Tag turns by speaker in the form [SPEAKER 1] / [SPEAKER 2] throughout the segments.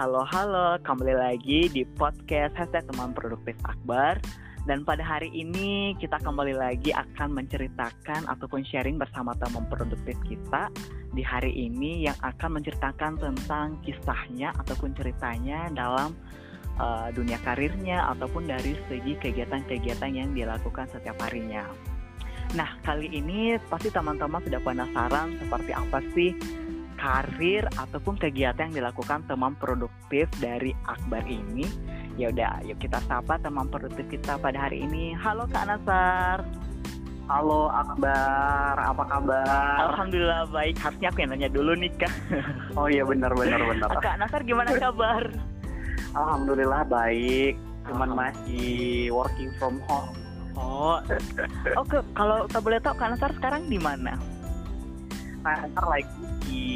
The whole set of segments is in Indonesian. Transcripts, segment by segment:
[SPEAKER 1] Halo halo, kembali lagi di podcast Hashtag Teman Produktif Akbar. Dan pada hari ini kita kembali lagi akan menceritakan ataupun sharing bersama teman produktif kita Di hari ini yang akan menceritakan tentang kisahnya ataupun ceritanya dalam uh, dunia karirnya Ataupun dari segi kegiatan-kegiatan yang dilakukan setiap harinya. Nah, kali ini pasti teman-teman sudah penasaran seperti apa sih karir ataupun kegiatan yang dilakukan teman produktif dari Akbar ini. Ya udah, yuk kita sapa teman produktif kita pada hari ini. Halo Kak Nasar.
[SPEAKER 2] Halo Akbar, apa kabar?
[SPEAKER 1] Alhamdulillah baik. Harusnya aku yang nanya dulu nih Kak.
[SPEAKER 2] Oh iya benar benar benar.
[SPEAKER 1] Kak Nasar gimana kabar?
[SPEAKER 2] Alhamdulillah baik. Cuman masih working from home
[SPEAKER 1] Oh, oke. Oh, kalau kita boleh tahu, Kak Nasar sekarang di mana?
[SPEAKER 2] Kak Nasar lagi di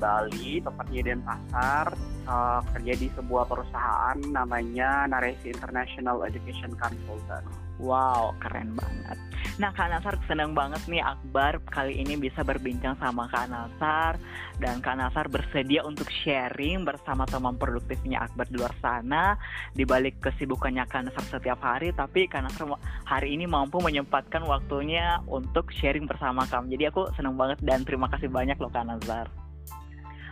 [SPEAKER 2] Bali, tepatnya Denpasar, uh, kerja di sebuah perusahaan namanya Naresi International Education Consultant.
[SPEAKER 1] Wow, keren banget. Nah, Kak Nasar senang banget nih Akbar kali ini bisa berbincang sama Kak Nasar dan Kak Nasar bersedia untuk sharing bersama teman produktifnya Akbar di luar sana di balik kesibukannya Kak Nasar setiap hari tapi Kak Nasar hari ini mampu menyempatkan waktunya untuk sharing bersama kami. Jadi aku senang banget dan terima kasih banyak loh Kak Nasar.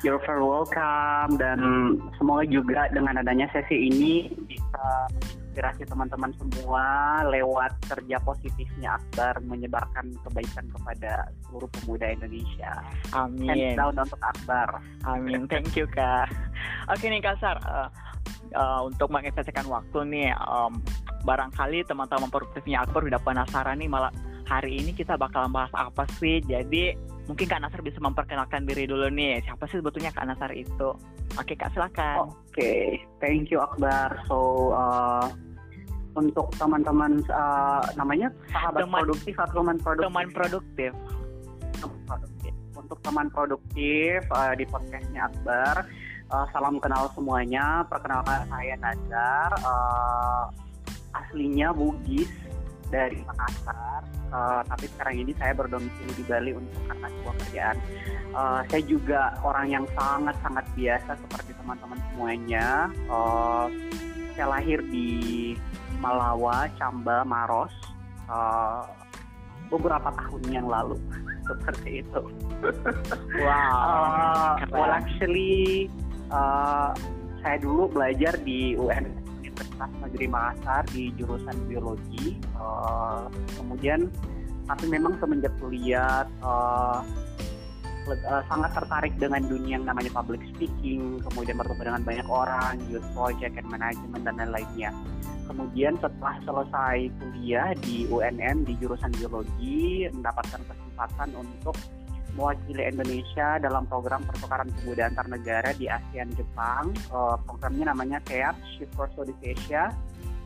[SPEAKER 2] You're very welcome dan semoga juga dengan adanya sesi ini bisa menginspirasi teman-teman semua lewat kerja positifnya Akbar menyebarkan kebaikan kepada seluruh pemuda Indonesia.
[SPEAKER 1] Amin.
[SPEAKER 2] Hands down untuk Akbar.
[SPEAKER 1] Amin. Thank you Kak. Oke nih Kasar, uh, uh, untuk menginvestasikan waktu nih, um, barangkali teman-teman produktifnya Akbar udah penasaran nih malah hari ini kita bakal bahas apa sih. Jadi mungkin Kak Nasar bisa memperkenalkan diri dulu nih. Siapa sih sebetulnya Kak Nasar itu? Oke Kak, silakan.
[SPEAKER 2] Oke, okay. thank you Akbar. So, uh, untuk teman-teman uh, namanya sahabat teman, produktif atau teman produktif?
[SPEAKER 1] Teman produktif.
[SPEAKER 2] Teman produktif. Untuk teman produktif uh, di podcastnya Akbar, uh, salam kenal semuanya. Perkenalkan saya Nazar, uh, aslinya Bugis dari Makassar, uh, tapi sekarang ini saya berdomisili di Bali untuk karena sebuah kerjaan. Uh, saya juga orang yang sangat-sangat biasa seperti teman-teman semuanya. Uh, saya lahir di Malawa, Camba, Maros uh, beberapa tahun yang lalu seperti itu.
[SPEAKER 1] Wow. uh,
[SPEAKER 2] well actually uh, saya dulu belajar di UN Universitas Negeri Makassar di jurusan biologi. Uh, kemudian tapi memang semenjak kuliah uh, sangat tertarik dengan dunia yang namanya public speaking, kemudian bertemu dengan banyak orang, youth project and management dan lain-lainnya. Kemudian setelah selesai kuliah di UNN di jurusan biologi, mendapatkan kesempatan untuk mewakili Indonesia dalam program pertukaran pemuda antar negara di ASEAN Jepang. Uh, programnya namanya CEAP, Shift for Southeast Asia,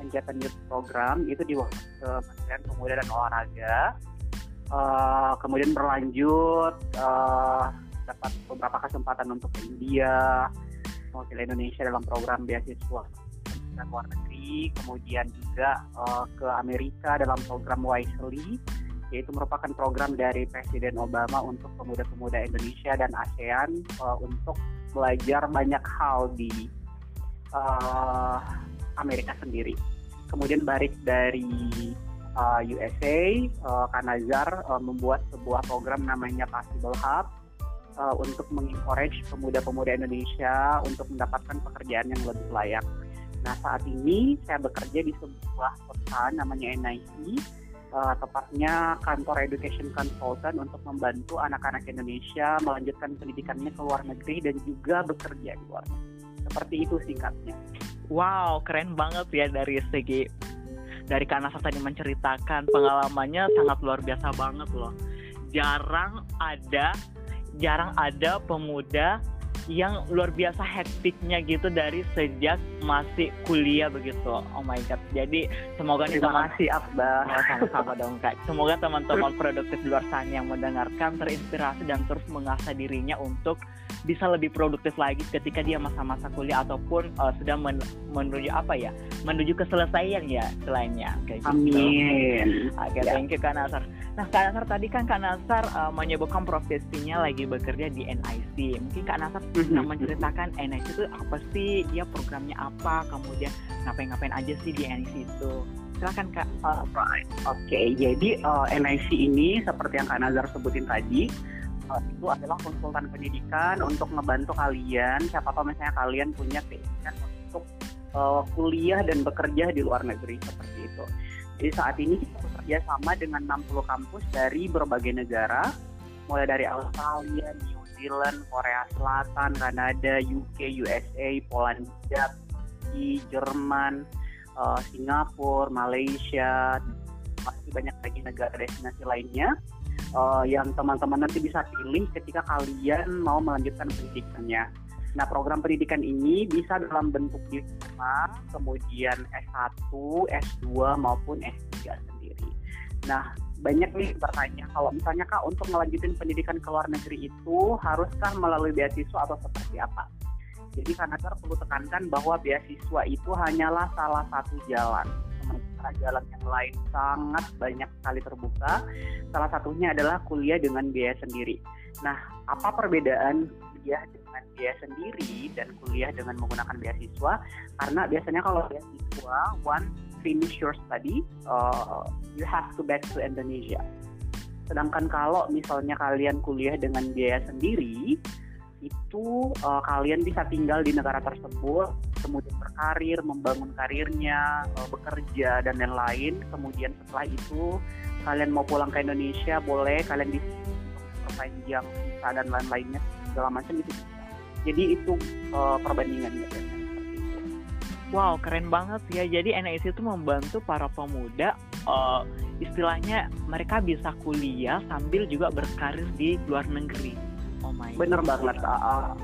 [SPEAKER 2] Kegiatan Youth Program, itu di Kementerian Pemuda dan Olahraga. Uh, kemudian berlanjut, uh, dapat beberapa kesempatan untuk India, mewakili Indonesia dalam program beasiswa dan luar negeri, kemudian juga uh, ke Amerika dalam program Wisely, yaitu merupakan program dari Presiden Obama untuk pemuda-pemuda Indonesia dan ASEAN uh, untuk belajar banyak hal di uh, Amerika sendiri. Kemudian balik dari uh, USA, uh, Kanazar uh, membuat sebuah program namanya Possible Hub uh, untuk mengencourage pemuda-pemuda Indonesia untuk mendapatkan pekerjaan yang lebih layak. Nah saat ini saya bekerja di sebuah perusahaan namanya NIC, uh, tepatnya kantor education consultant untuk membantu anak-anak Indonesia melanjutkan pendidikannya ke luar negeri dan juga bekerja di luar negeri. Seperti itu singkatnya.
[SPEAKER 1] Wow, keren banget ya dari segi dari Kanasa tadi menceritakan pengalamannya sangat luar biasa banget loh. Jarang ada jarang ada pemuda yang luar biasa hektiknya gitu dari sejak masih kuliah begitu. Oh my god. Jadi semoga
[SPEAKER 2] nih teman kasih Akbar.
[SPEAKER 1] Oh, sama-sama dong Kak. Semoga teman-teman produktif di luar sana yang mendengarkan terinspirasi dan terus mengasah dirinya untuk bisa lebih produktif lagi ketika dia masa-masa kuliah ataupun uh, sudah men menuju apa ya menuju keselesaian ya selainnya
[SPEAKER 2] kayak gitu. Amin.
[SPEAKER 1] Oke, okay, ya. thank you Kak Nasar. Nah Kak Nasar tadi kan Kak Nasar uh, menyebutkan profesinya lagi bekerja di NIC. Mungkin Kak Nasar Nah, menceritakan NIC itu apa sih, dia programnya apa, kemudian ngapain-ngapain aja sih di NIC itu. Silakan Kak.
[SPEAKER 2] Alright, oke. Okay. Jadi uh, NIC ini seperti yang Kak Nazar sebutin tadi, uh, itu adalah konsultan pendidikan untuk ngebantu kalian. Siapa tahu misalnya kalian punya keinginan untuk uh, kuliah dan bekerja di luar negeri seperti itu. Jadi saat ini kita bekerja sama dengan 60 kampus dari berbagai negara, mulai dari Australia, New Zealand, Korea Selatan, Kanada, UK, USA, Polandia, Jerman, uh, Singapura, Malaysia, masih banyak lagi negara destinasi lainnya uh, yang teman-teman nanti bisa pilih ketika kalian mau melanjutkan pendidikannya. Nah, program pendidikan ini bisa dalam bentuk diploma, kemudian S1, S2 maupun S3 sendiri. Nah, banyak nih bertanya kalau misalnya kak untuk melanjutin pendidikan ke luar negeri itu haruskah melalui beasiswa atau seperti apa? Jadi karena perlu tekankan bahwa beasiswa itu hanyalah salah satu jalan. Sementara jalan yang lain sangat banyak sekali terbuka. Salah satunya adalah kuliah dengan biaya sendiri. Nah, apa perbedaan kuliah dengan biaya sendiri dan kuliah dengan menggunakan beasiswa? Karena biasanya kalau beasiswa, one finish your study, uh, you have to back to Indonesia. Sedangkan kalau misalnya kalian kuliah dengan biaya sendiri, itu uh, kalian bisa tinggal di negara tersebut, kemudian berkarir, membangun karirnya, uh, bekerja dan lain-lain. Kemudian setelah itu kalian mau pulang ke Indonesia, boleh kalian di perpanjang visa dan lain-lainnya segala macam itu. Jadi itu uh, perbandingannya biasanya.
[SPEAKER 1] Wow, keren banget ya. Jadi NIC itu membantu para pemuda uh, istilahnya mereka bisa kuliah sambil juga berkarir di luar negeri.
[SPEAKER 2] Oh my. Bener God. banget. Uh,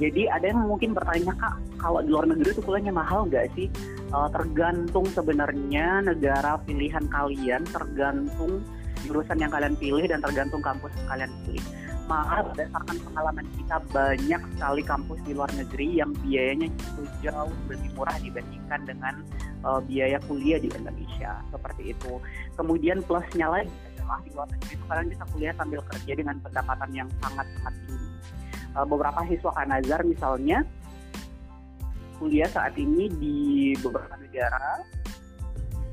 [SPEAKER 2] jadi ada yang mungkin bertanya kak, kalau di luar negeri itu kuliahnya mahal nggak sih? Uh, tergantung sebenarnya negara pilihan kalian, tergantung jurusan yang kalian pilih dan tergantung kampus yang kalian pilih mahal berdasarkan pengalaman kita banyak sekali kampus di luar negeri yang biayanya justru jauh lebih murah dibandingkan dengan uh, biaya kuliah di Indonesia seperti itu. Kemudian plusnya lagi adalah di luar negeri itu kalian bisa kuliah sambil kerja dengan pendapatan yang sangat sangat tinggi. Uh, beberapa siswa Kanazar misalnya kuliah saat ini di beberapa negara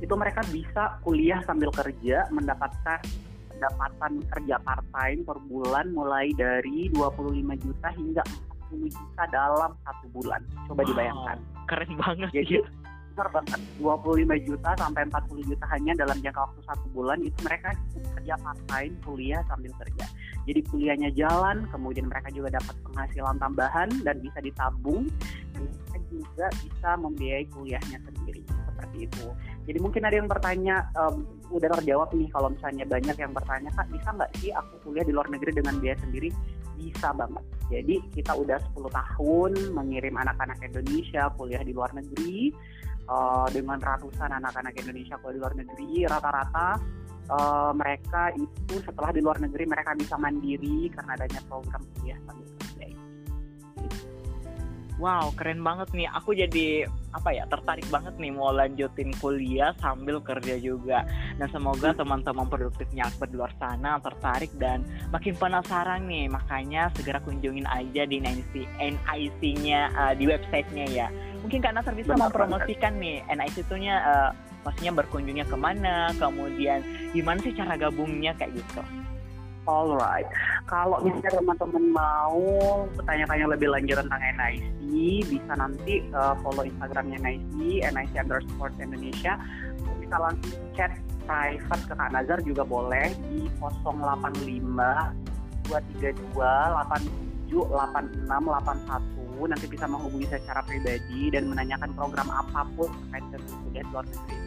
[SPEAKER 2] itu mereka bisa kuliah sambil kerja mendapatkan pendapatan kerja part time per bulan mulai dari 25 juta hingga 40 juta dalam satu bulan. Coba wow, dibayangkan.
[SPEAKER 1] Keren banget.
[SPEAKER 2] Jadi besar banget 25 juta sampai 40 juta hanya dalam jangka waktu satu bulan itu mereka kerja part time kuliah sambil kerja jadi kuliahnya jalan kemudian mereka juga dapat penghasilan tambahan dan bisa ditabung dan mereka juga bisa membiayai kuliahnya sendiri seperti itu jadi mungkin ada yang bertanya um, udah terjawab nih kalau misalnya banyak yang bertanya kak bisa nggak sih aku kuliah di luar negeri dengan biaya sendiri? Bisa banget. Jadi kita udah 10 tahun mengirim anak-anak Indonesia kuliah di luar negeri uh, dengan ratusan anak-anak Indonesia kuliah di luar negeri. Rata-rata uh, mereka itu setelah di luar negeri mereka bisa mandiri karena adanya program kuliah sambil
[SPEAKER 1] Wow, keren banget nih. Aku jadi apa ya tertarik banget nih mau lanjutin kuliah sambil kerja juga. Dan semoga hmm. teman-teman produktifnya Akbar di luar sana tertarik dan makin penasaran nih. Makanya segera kunjungin aja di NIC NIC-nya uh, di websitenya ya. Mungkin Kak Nasar bisa Benar mempromosikan nih NIC itu-nya uh, maksudnya berkunjungnya ke mana, kemudian gimana sih cara gabungnya kayak gitu.
[SPEAKER 2] Alright, kalau misalnya teman-teman mau bertanya-tanya lebih lanjut tentang NIC, bisa nanti uh, follow Instagramnya NIC, NIC underscore Indonesia. Bisa langsung chat private ke Kak Nazar juga boleh di 085 232 87 8681 nanti bisa menghubungi secara pribadi dan menanyakan program apa pun terkait dengan kuliah luar negeri.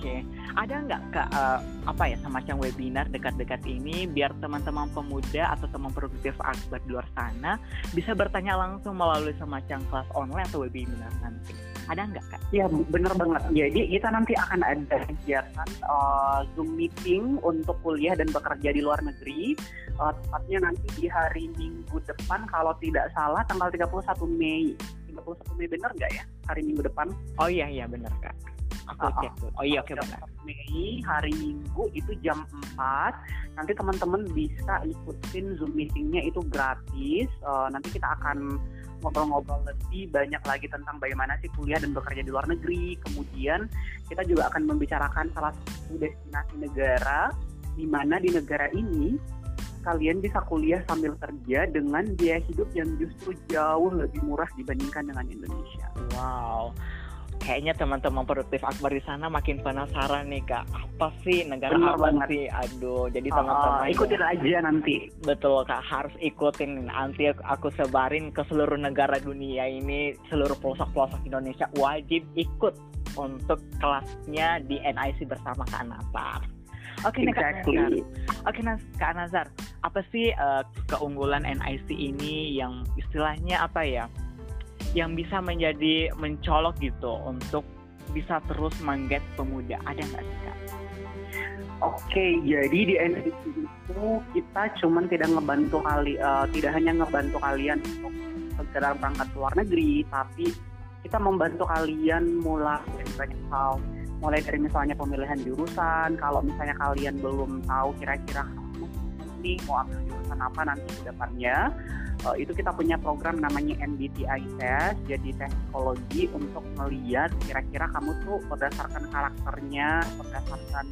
[SPEAKER 1] Oke, ada nggak kak uh, apa ya semacam webinar dekat-dekat ini biar teman-teman pemuda atau teman produktif akbar di luar sana bisa bertanya langsung melalui semacam kelas online atau webinar nanti? Ada nggak kak?
[SPEAKER 2] Ya benar banget. Jadi kita nanti akan ada kegiatan uh, Zoom meeting untuk kuliah dan bekerja di luar negeri. Uh, tepatnya nanti di hari Minggu depan kalau tidak salah tanggal 31 Mei. 31 Mei benar nggak ya hari Minggu depan?
[SPEAKER 1] Oh iya iya benar kak aku uh, cek tuh. Oh iya oke okay, benar.
[SPEAKER 2] Mei hari Minggu itu jam 4. Nanti teman-teman bisa ikutin Zoom meetingnya itu gratis. Uh, nanti kita akan ngobrol-ngobrol lebih banyak lagi tentang bagaimana sih kuliah dan bekerja di luar negeri. Kemudian kita juga akan membicarakan salah satu destinasi negara di mana di negara ini kalian bisa kuliah sambil kerja dengan biaya hidup yang justru jauh lebih murah dibandingkan dengan Indonesia.
[SPEAKER 1] Wow. Kayaknya teman-teman produktif Akbar di sana makin penasaran nih kak, apa sih negara Benar apa banget. sih? Aduh, jadi teman-teman
[SPEAKER 2] uh, ikutin aja nanti.
[SPEAKER 1] Betul kak, harus ikutin nanti aku sebarin ke seluruh negara dunia ini, seluruh pelosok-pelosok Indonesia wajib ikut untuk kelasnya di NIC bersama Kak Nasar. Oke, okay, exactly. Kak Nazar. Oke, okay, Kak Nazar, apa sih uh, keunggulan NIC ini yang istilahnya apa ya? Yang bisa menjadi mencolok gitu untuk bisa terus mengget pemuda. Ada nggak sih Kak?
[SPEAKER 2] Oke, jadi di NIC itu kita cuman tidak ngebantu kali, uh, tidak hanya ngebantu kalian untuk segera berangkat ke luar negeri, tapi kita membantu kalian mulai dari hal mulai dari misalnya pemilihan jurusan kalau misalnya kalian belum tahu kira-kira ini mau ambil jurusan apa nanti ke depannya uh, itu kita punya program namanya MBTI test jadi tes psikologi untuk melihat kira-kira kamu tuh berdasarkan karakternya berdasarkan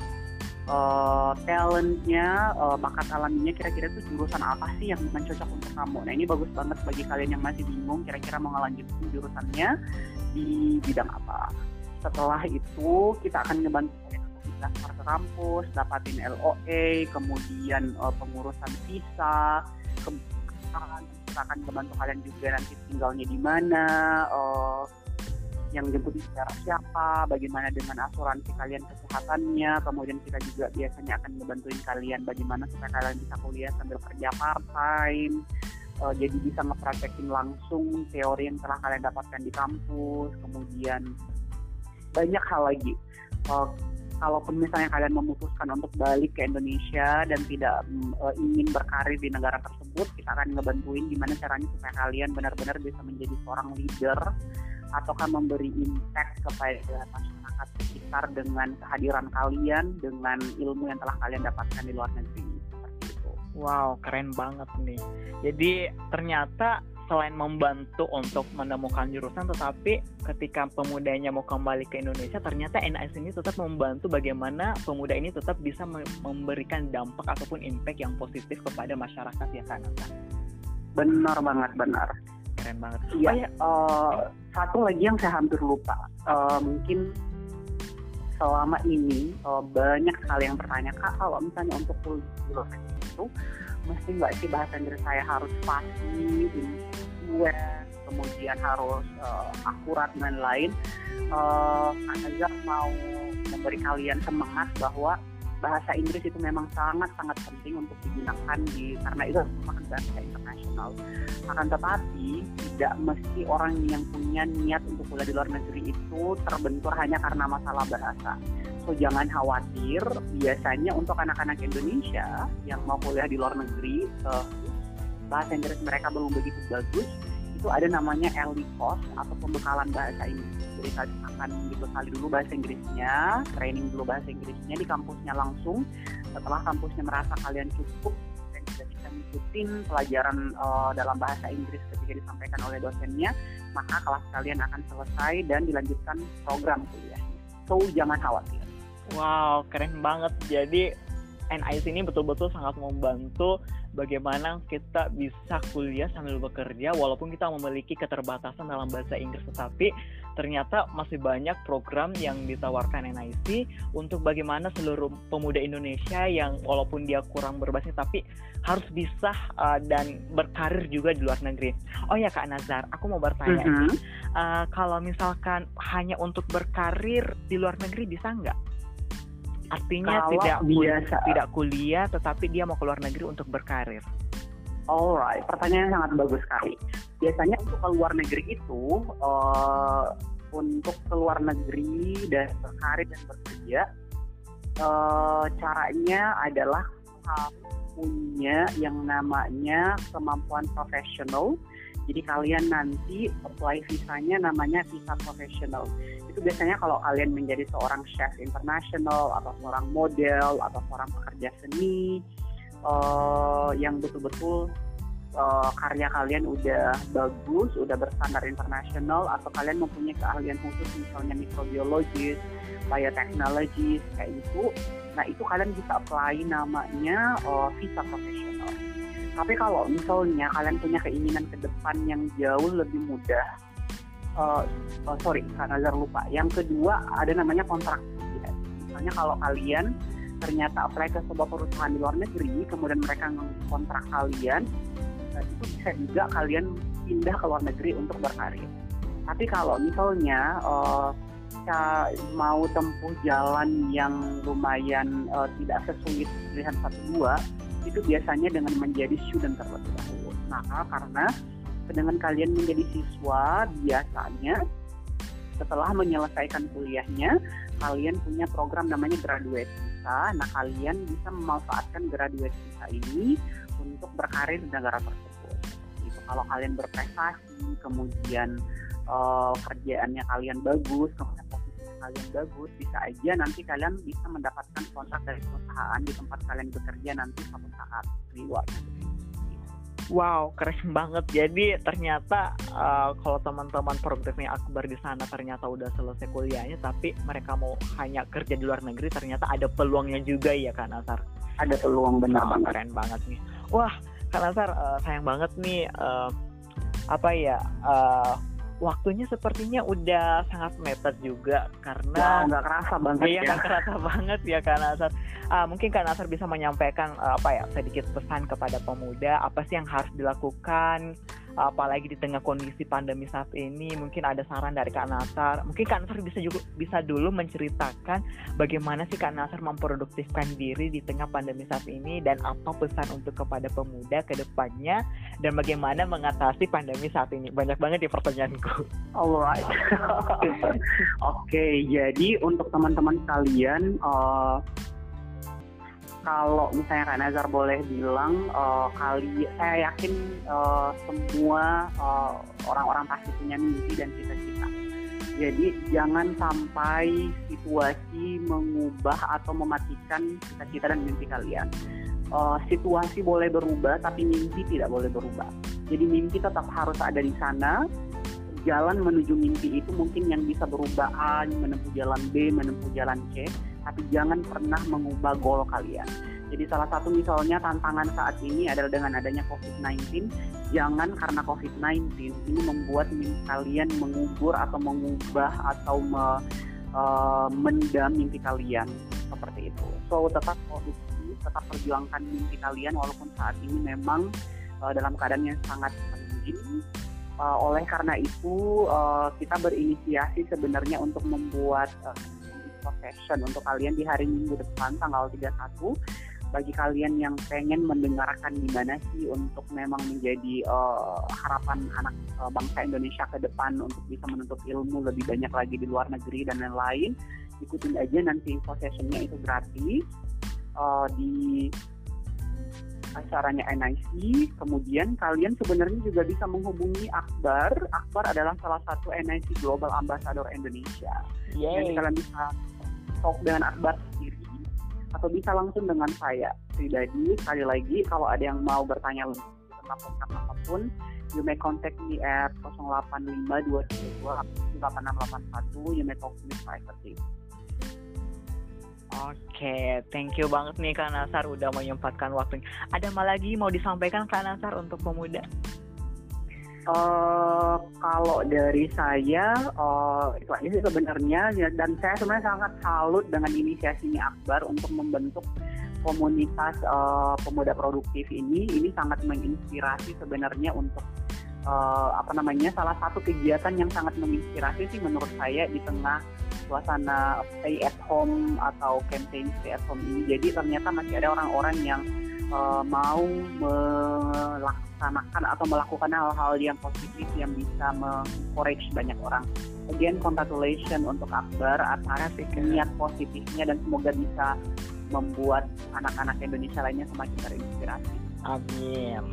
[SPEAKER 2] uh, talentnya uh, bakat alaminya kira-kira tuh jurusan apa sih yang cocok untuk kamu. Nah ini bagus banget bagi kalian yang masih bingung kira-kira mau ngelanjutin jurusannya di bidang apa. Setelah itu kita akan ngebantu daftar ke kampus, dapatin LOE, kemudian uh, pengurusan visa, kita akan membantu kalian juga nanti tinggalnya di mana, uh, yang jemput di siapa, bagaimana dengan asuransi kalian kesehatannya, kemudian kita juga biasanya akan membantuin kalian bagaimana supaya kalian bisa kuliah sambil kerja part time, uh, jadi bisa ngepraktekin langsung teori yang telah kalian dapatkan di kampus, kemudian banyak hal lagi. Uh, kalaupun misalnya kalian memutuskan untuk balik ke Indonesia dan tidak uh, ingin berkarir di negara tersebut, kita akan ngebantuin gimana caranya supaya kalian benar-benar bisa menjadi seorang leader ataukah memberi impact kepada masyarakat sekitar dengan kehadiran kalian, dengan ilmu yang telah kalian dapatkan di luar negeri.
[SPEAKER 1] Wow, keren banget nih. Jadi ternyata selain membantu untuk menemukan jurusan tetapi ketika pemudanya mau kembali ke Indonesia ternyata NIS ini tetap membantu bagaimana pemuda ini tetap bisa memberikan dampak ataupun impact yang positif kepada masyarakat ya kan
[SPEAKER 2] benar banget benar.
[SPEAKER 1] Keren banget.
[SPEAKER 2] Iya oh, ya. uh, satu lagi yang saya hampir lupa. Uh, mungkin selama ini uh, banyak sekali yang bertanya kak kalau misalnya untuk kuliah itu mesti nggak sih bahasa Inggris saya harus pasti gue kemudian harus uh, akurat dan lain uh, Kak mau memberi kalian semangat bahwa bahasa Inggris itu memang sangat-sangat penting untuk digunakan di karena itu merupakan bahasa internasional. Akan tetapi tidak mesti orang yang punya niat untuk kuliah di luar negeri itu terbentur hanya karena masalah bahasa. So jangan khawatir. Biasanya untuk anak-anak Indonesia yang mau kuliah di luar negeri, uh, bahasa Inggris mereka belum begitu bagus, itu ada namanya early course atau pembekalan bahasa Inggris. Jadi akan dibekali dulu bahasa Inggrisnya training dulu bahasa Inggrisnya di kampusnya langsung. Setelah kampusnya merasa kalian cukup dan sudah bisa ngikutin pelajaran uh, dalam bahasa Inggris ketika disampaikan oleh dosennya maka kelas kalian akan selesai dan dilanjutkan program kuliah so jangan khawatir
[SPEAKER 1] wow keren banget jadi NIC ini betul-betul sangat membantu bagaimana kita bisa kuliah sambil bekerja walaupun kita memiliki keterbatasan dalam bahasa Inggris tetapi ternyata masih banyak program yang ditawarkan NIC untuk bagaimana seluruh pemuda Indonesia yang walaupun dia kurang berbahasa tapi harus bisa uh, dan berkarir juga di luar negeri. Oh ya Kak Nazar, aku mau bertanya mm -hmm. uh, kalau misalkan hanya untuk berkarir di luar negeri bisa nggak? Artinya Kalau tidak biasa. tidak kuliah tetapi dia mau keluar negeri untuk berkarir.
[SPEAKER 2] Alright, pertanyaan sangat bagus sekali. Biasanya untuk keluar negeri itu uh, untuk keluar negeri dan berkarir dan bekerja uh, caranya adalah punya yang namanya kemampuan profesional. Jadi kalian nanti apply visanya namanya visa profesional itu biasanya kalau kalian menjadi seorang chef internasional atau seorang model atau seorang pekerja seni uh, yang betul-betul uh, karya kalian udah bagus, udah berstandar internasional atau kalian mempunyai keahlian khusus misalnya mikrobiologis, bioteknologi kayak gitu. Nah itu kalian bisa apply namanya uh, visa profesional. Tapi kalau misalnya kalian punya keinginan ke depan yang jauh lebih mudah, uh, oh, sorry karena lupa. Yang kedua ada namanya kontrak. Misalnya kalau kalian ternyata apply ke sebuah perusahaan di luar negeri, kemudian mereka kontrak kalian, nah itu bisa juga kalian pindah ke luar negeri untuk berkarir. Tapi kalau misalnya uh, mau tempuh jalan yang lumayan uh, tidak sesulit pilihan satu dua, itu biasanya dengan menjadi student terlebih dahulu. Nah, karena dengan kalian menjadi siswa, biasanya setelah menyelesaikan kuliahnya, kalian punya program namanya graduate visa. Nah, kalian bisa memanfaatkan graduate visa ini untuk berkarir di negara tersebut. Itu kalau kalian berprestasi, kemudian uh, kerjaannya kalian bagus, kalian bagus, bisa aja nanti kalian bisa mendapatkan kontrak dari perusahaan di tempat kalian bekerja nanti suatu saat negeri.
[SPEAKER 1] Wow, keren banget. Jadi ternyata uh, kalau teman-teman produktifnya Akbar di sana ternyata udah selesai kuliahnya, tapi mereka mau hanya kerja di luar negeri, ternyata ada peluangnya juga ya Kak Nasar.
[SPEAKER 2] Ada peluang benar
[SPEAKER 1] oh, Keren banget nih. Wah, Kak Nasar uh, sayang banget nih uh, apa ya uh, waktunya sepertinya udah sangat mepet juga karena
[SPEAKER 2] nggak kerasa banget
[SPEAKER 1] iya, ya. kerasa banget ya Kak Nasar. Uh, mungkin Kak Nasar bisa menyampaikan uh, apa ya sedikit pesan kepada pemuda apa sih yang harus dilakukan apalagi di tengah kondisi pandemi saat ini mungkin ada saran dari Kak Nasar. Mungkin Kak Nasar bisa juga bisa dulu menceritakan bagaimana sih Kak Nasar memproduktifkan diri di tengah pandemi saat ini dan apa pesan untuk kepada pemuda ke depannya dan bagaimana mengatasi pandemi saat ini. Banyak banget di pertanyaanku.
[SPEAKER 2] Alright. Oke okay, jadi untuk teman-teman kalian uh, kalau misalnya Kak Nazar boleh bilang uh, kali saya yakin uh, semua uh, orang-orang pasti punya mimpi dan cita-cita. Jadi jangan sampai situasi mengubah atau mematikan cita-cita dan mimpi kalian. Uh, situasi boleh berubah tapi mimpi tidak boleh berubah. Jadi mimpi tetap harus ada di sana. Jalan menuju mimpi itu mungkin yang bisa berubah A, menempuh jalan B, menempuh jalan C tapi jangan pernah mengubah goal kalian. Jadi salah satu misalnya tantangan saat ini adalah dengan adanya COVID-19, jangan karena COVID-19 ini membuat mimpi kalian mengubur atau mengubah atau me, uh, mendam mimpi kalian seperti itu. So tetap produksi, tetap perjuangkan mimpi kalian walaupun saat ini memang uh, dalam keadaan yang sangat penting. Uh, oleh karena itu uh, kita berinisiasi sebenarnya untuk membuat uh, session untuk kalian di hari Minggu depan tanggal 31 bagi kalian yang pengen mendengarkan gimana sih untuk memang menjadi uh, harapan anak uh, bangsa Indonesia ke depan untuk bisa menuntut ilmu lebih banyak lagi di luar negeri dan lain-lain ikutin aja nanti info sessionnya itu gratis uh, di acaranya NIC kemudian kalian sebenarnya juga bisa menghubungi Akbar. Akbar adalah salah satu NIC Global Ambassador Indonesia. Yay. jadi kalian bisa talk dengan Akbar sendiri atau bisa langsung dengan saya pribadi. Sekali lagi kalau ada yang mau bertanya tentang program apa pun you may contact me at 085232 you may talk to me privately
[SPEAKER 1] Oke, thank you banget nih Kak Nasar udah menyempatkan waktunya. Ada apa lagi mau disampaikan Kak Nasar untuk pemuda?
[SPEAKER 2] Uh, kalau dari saya uh, itu aja sih sebenarnya ya, dan saya sebenarnya sangat salut dengan inisiasinya Akbar untuk membentuk komunitas uh, pemuda produktif ini ini sangat menginspirasi sebenarnya untuk uh, apa namanya salah satu kegiatan yang sangat menginspirasi sih menurut saya di tengah suasana stay at home atau campaign stay at home ini jadi ternyata masih ada orang-orang yang uh, mau melaksanakan atau melakukan hal-hal yang positif yang bisa mengencourage banyak orang. Again, congratulations untuk Akbar atas niat positifnya dan semoga bisa membuat anak-anak Indonesia lainnya semakin terinspirasi.
[SPEAKER 1] Amin.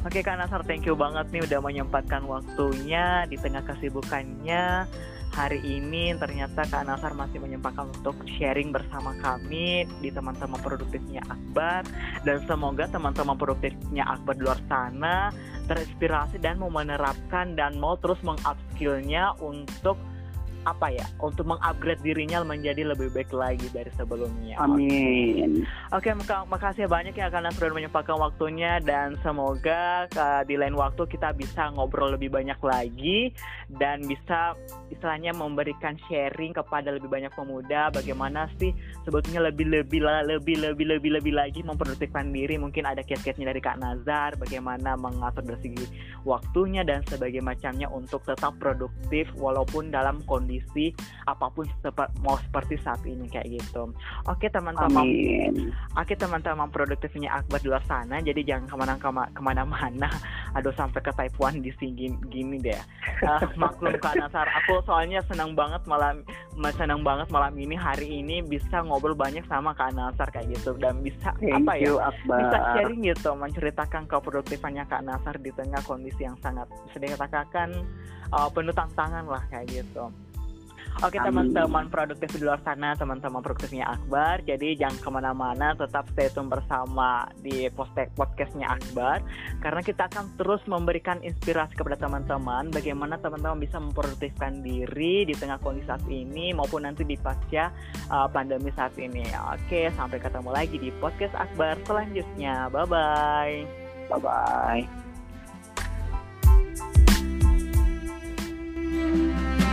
[SPEAKER 1] Oke Kak Nasar, thank you banget nih udah menyempatkan waktunya di tengah kesibukannya hari ini ternyata Kak Nasar masih menyempatkan untuk sharing bersama kami di teman-teman produktifnya Akbar. Dan semoga teman-teman produktifnya Akbar di luar sana terinspirasi dan mau menerapkan dan mau terus mengupskillnya untuk apa ya untuk mengupgrade dirinya menjadi lebih baik lagi dari sebelumnya.
[SPEAKER 2] Amin.
[SPEAKER 1] Oke, okay, makasih banyak ya karena sudah menyempatkan waktunya dan semoga uh, di lain waktu kita bisa ngobrol lebih banyak lagi dan bisa istilahnya memberikan sharing kepada lebih banyak pemuda bagaimana sih sebetulnya lebih lebih lebih lebih lebih lebih lagi memproduktifkan diri. Mungkin ada kiat-kiatnya dari Kak Nazar bagaimana mengatur dari segi waktunya dan sebagainya macamnya untuk tetap produktif walaupun dalam kondisi kondisi apa pun seper, mau seperti saat ini kayak gitu. Oke teman-teman, oke teman-teman produktifnya Akbar di luar sana, jadi jangan ke mana ke mana-mana. Aduh sampai ke Taiwan di sini gini deh. Uh, maklum karena Nasar, aku soalnya senang banget malam senang banget malam ini hari ini bisa ngobrol banyak sama Kak Nasar kayak gitu dan bisa
[SPEAKER 2] Thank
[SPEAKER 1] apa ya?
[SPEAKER 2] Akbar.
[SPEAKER 1] Bisa sharing gitu, menceritakan keproduktifannya Kak Nasar di tengah kondisi yang sangat bisa dikatakan uh, penuh tantangan lah kayak gitu. Oke teman-teman produktif di luar sana, teman-teman produktifnya Akbar. Jadi jangan ke mana-mana, tetap stay tune bersama di podcastnya Akbar. Karena kita akan terus memberikan inspirasi kepada teman-teman bagaimana teman-teman bisa memproduktifkan diri di tengah kondisi saat ini maupun nanti di pasca uh, pandemi saat ini. Oke, sampai ketemu lagi di podcast Akbar selanjutnya. Bye-bye.
[SPEAKER 2] Bye-bye.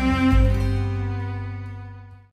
[SPEAKER 1] Thank you